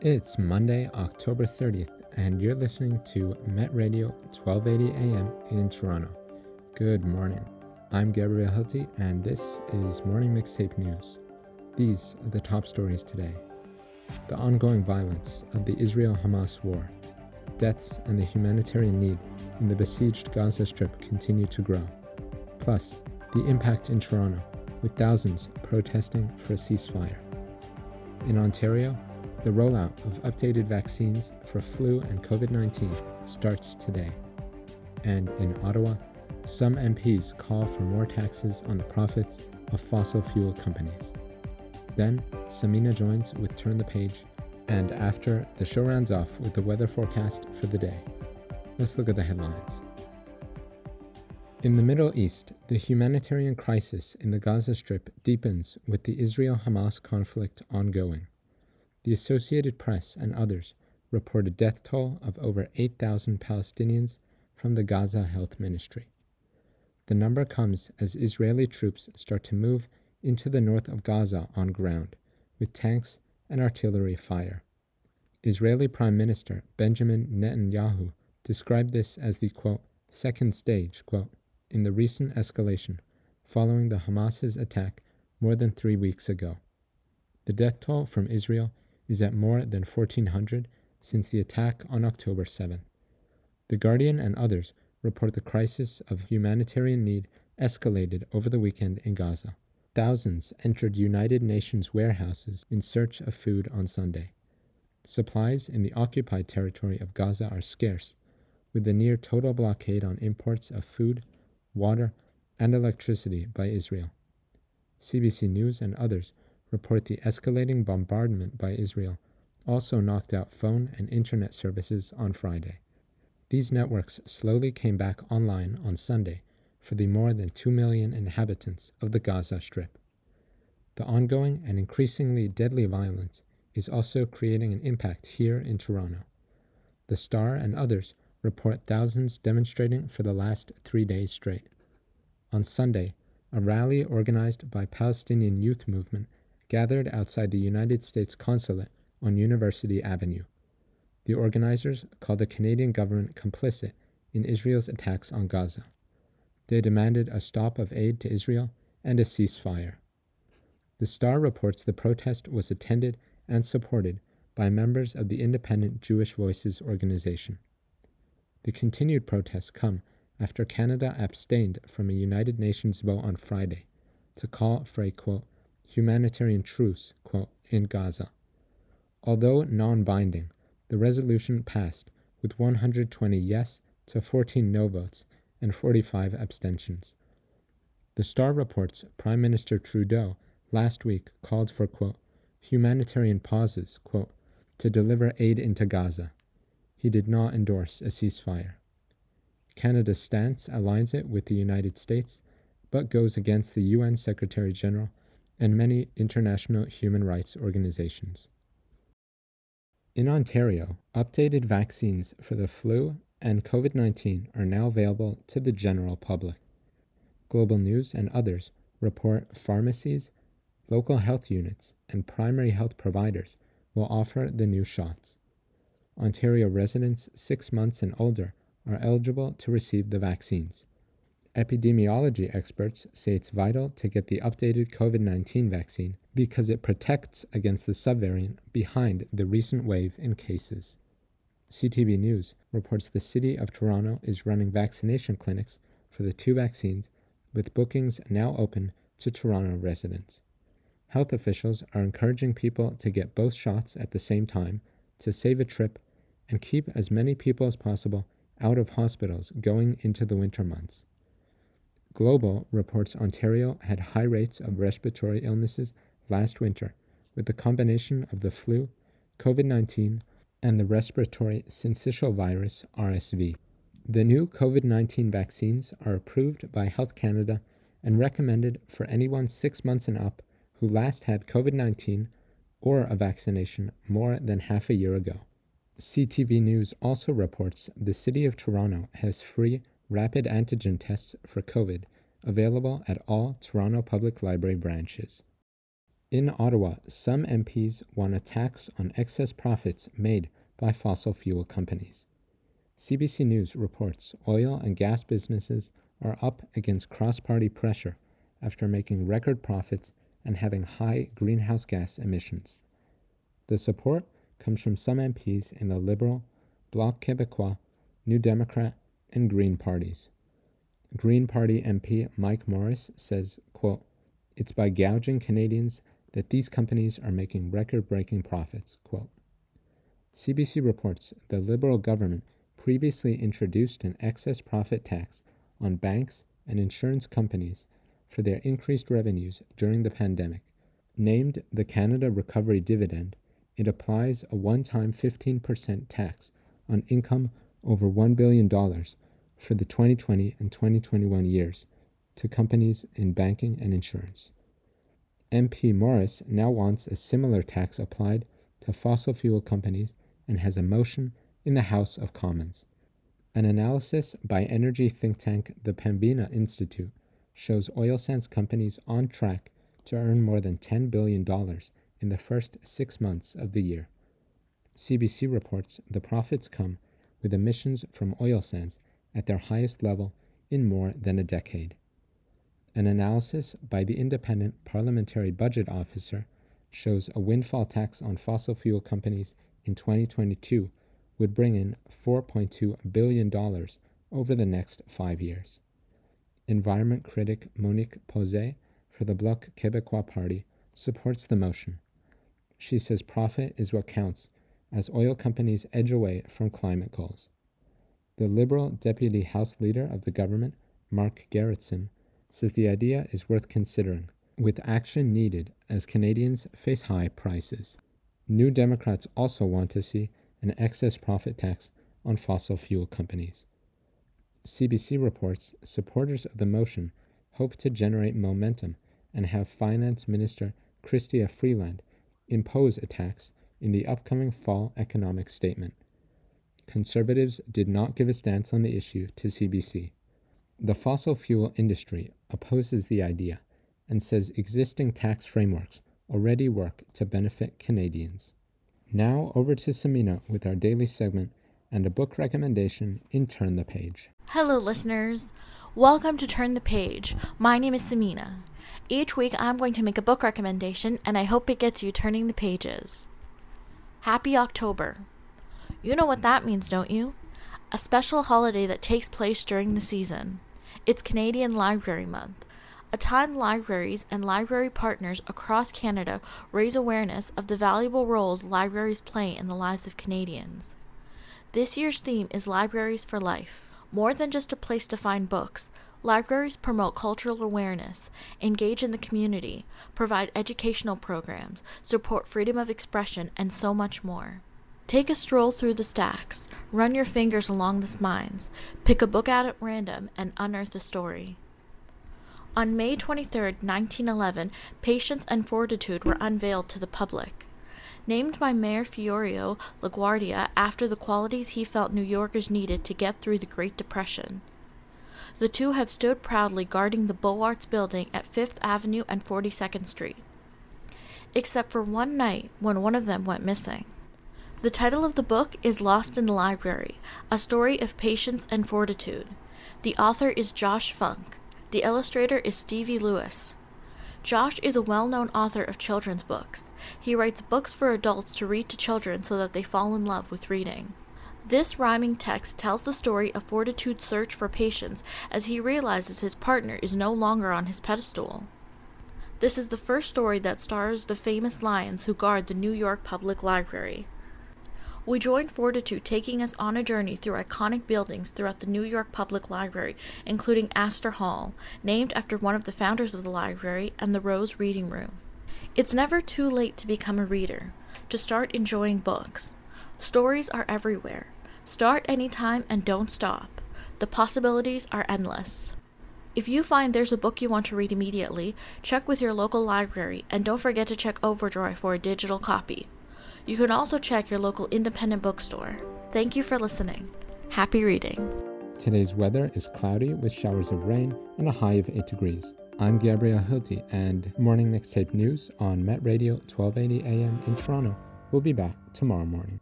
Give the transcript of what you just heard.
It's Monday, October 30th, and you're listening to Met Radio 1280 AM in Toronto. Good morning. I'm Gabriel Hilty, and this is Morning Mixtape News. These are the top stories today. The ongoing violence of the Israel Hamas war, deaths, and the humanitarian need in the besieged Gaza Strip continue to grow. Plus, the impact in Toronto, with thousands protesting for a ceasefire. In Ontario, the rollout of updated vaccines for flu and COVID 19 starts today. And in Ottawa, some MPs call for more taxes on the profits of fossil fuel companies. Then, Samina joins with Turn the Page, and after, the show rounds off with the weather forecast for the day. Let's look at the headlines. In the Middle East, the humanitarian crisis in the Gaza Strip deepens with the Israel Hamas conflict ongoing. The Associated Press and others report a death toll of over 8,000 Palestinians from the Gaza Health Ministry. The number comes as Israeli troops start to move into the north of Gaza on ground, with tanks and artillery fire. Israeli Prime Minister Benjamin Netanyahu described this as the quote, second stage, quote, in the recent escalation following the Hamas's attack more than three weeks ago. The death toll from Israel is at more than 1,400 since the attack on October 7. The Guardian and others report the crisis of humanitarian need escalated over the weekend in Gaza. Thousands entered United Nations warehouses in search of food on Sunday. Supplies in the occupied territory of Gaza are scarce, with the near total blockade on imports of food, water, and electricity by Israel. CBC News and others report the escalating bombardment by Israel also knocked out phone and internet services on Friday. These networks slowly came back online on Sunday for the more than 2 million inhabitants of the Gaza Strip. The ongoing and increasingly deadly violence is also creating an impact here in Toronto. The Star and others report thousands demonstrating for the last three days straight. On Sunday, a rally organized by Palestinian Youth Movement gathered outside the United States Consulate on University Avenue. The organizers called the Canadian government complicit in Israel's attacks on Gaza. They demanded a stop of aid to Israel and a ceasefire. The Star reports the protest was attended and supported by members of the independent Jewish Voices organization. The continued protests come after Canada abstained from a United Nations vote on Friday to call for a quote, humanitarian truce quote, in Gaza. Although non binding, the resolution passed with 120 yes to 14 no votes and 45 abstentions. The Star reports Prime Minister Trudeau last week called for quote, humanitarian pauses quote, to deliver aid into Gaza he did not endorse a ceasefire. Canada's stance aligns it with the United States, but goes against the UN Secretary General and many international human rights organizations. In Ontario, updated vaccines for the flu and COVID 19 are now available to the general public. Global News and others report pharmacies, local health units, and primary health providers will offer the new shots. Ontario residents six months and older are eligible to receive the vaccines. Epidemiology experts say it's vital to get the updated COVID 19 vaccine because it protects against the subvariant behind the recent wave in cases. CTV News reports the City of Toronto is running vaccination clinics for the two vaccines, with bookings now open to Toronto residents. Health officials are encouraging people to get both shots at the same time to save a trip and keep as many people as possible out of hospitals going into the winter months. Global reports Ontario had high rates of respiratory illnesses last winter, with the combination of the flu, COVID 19, and the respiratory syncytial virus RSV. The new COVID 19 vaccines are approved by Health Canada and recommended for anyone six months and up who last had COVID 19 or a vaccination more than half a year ago. CTV News also reports the City of Toronto has free rapid antigen tests for COVID available at all Toronto Public Library branches. In Ottawa, some MPs want a tax on excess profits made by fossil fuel companies. CBC News reports oil and gas businesses are up against cross party pressure after making record profits and having high greenhouse gas emissions. The support comes from some MPs in the Liberal, Bloc Québécois, New Democrat, and Green parties. Green Party MP Mike Morrice says, quote, It's by gouging Canadians that these companies are making record breaking profits. Quote. CBC reports the Liberal government previously introduced an excess profit tax on banks and insurance companies for their increased revenues during the pandemic. Named the Canada Recovery Dividend, it applies a one time 15% tax on income over $1 billion for the 2020 and 2021 years to companies in banking and insurance. MP Morrice now wants a similar tax applied to fossil fuel companies and has a motion in the House of Commons. An analysis by energy think tank the Pembina Institute shows oil sands companies on track to earn more than $10 billion in the first six months of the year. CBC reports the profits come with emissions from oil sands at their highest level in more than a decade. An analysis by the Independent Parliamentary Budget Officer shows a windfall tax on fossil fuel companies in 2022 would bring in $4.2 billion over the next five years. Environment critic Monique Pauzé for the Bloc Québécois Party supports the motion. She says profit is what counts as oil companies edge away from climate goals. The Liberal Deputy House Leader of the government, Mark Gerretsen, says the idea is worth considering, with action needed as Canadians face high prices. New Democrats also want to see an excess profit tax on fossil fuel companies. CBC reports supporters of the motion hope to generate momentum and have Finance Minister Chrystia Freeland impose a tax in the upcoming fall economic statement. Conservatives did not give a stance on the issue to CBC. The fossil fuel industry opposes the idea and says existing tax frameworks already work to benefit Canadians. Now over to Samina with our daily segment and a book recommendation in Turn the Page. Hello, listeners. Welcome to Turn the Page. My name is Samina. Each week I'm going to make a book recommendation, and I hope it gets you turning the pages. Happy October. You know what that means, don't you? A special holiday that takes place during the season. It's Canadian Library Month a time libraries and library partners across Canada raise awareness of the valuable roles libraries play in the lives of Canadians. This year's theme is Libraries for Life. More than just a place to find books, libraries promote cultural awareness, engage in the community, provide educational programs, support freedom of expression, and so much more. Take a stroll through the stacks, run your fingers along the spines, pick a book out at random, and unearth a story. On May 23, 1911, Patience and Fortitude were unveiled to the public. Named by Mayor Fiorello LaGuardia after the qualities he felt New Yorkers needed to get through the Great Depression. The two have stood proudly guarding the Beaux-Arts building at 5th Avenue and 42nd Street. Except for one night when one of them went missing. The title of the book is Lost in the Library, a story of patience and fortitude. The author is Josh Funk. The illustrator is Stevie Lewis. Josh is a well known author of children's books. He writes books for adults to read to children so that they fall in love with reading. This rhyming text tells the story of Fortitude's search for patience as he realizes his partner is no longer on his pedestal. This is the first story that stars the famous lions who guard the New York Public Library. We join Fortitude taking us on a journey through iconic buildings throughout the New York Public Library, including Astor Hall, named after one of the founders of the library, and the Rose Reading Room. It's never too late to become a reader, to start enjoying books. Stories are everywhere. Start anytime and don't stop. The possibilities are endless. If you find there's a book you want to read immediately, check with your local library and don't forget to check Overdrive for a digital copy. You can also check your local independent bookstore. Thank you for listening. Happy reading. Today's weather is cloudy with showers of rain and a high of 8 degrees. I'm Gabriel Hilty, and Morning Mixtape News on Met Radio 1280 AM in Toronto. We'll be back tomorrow morning.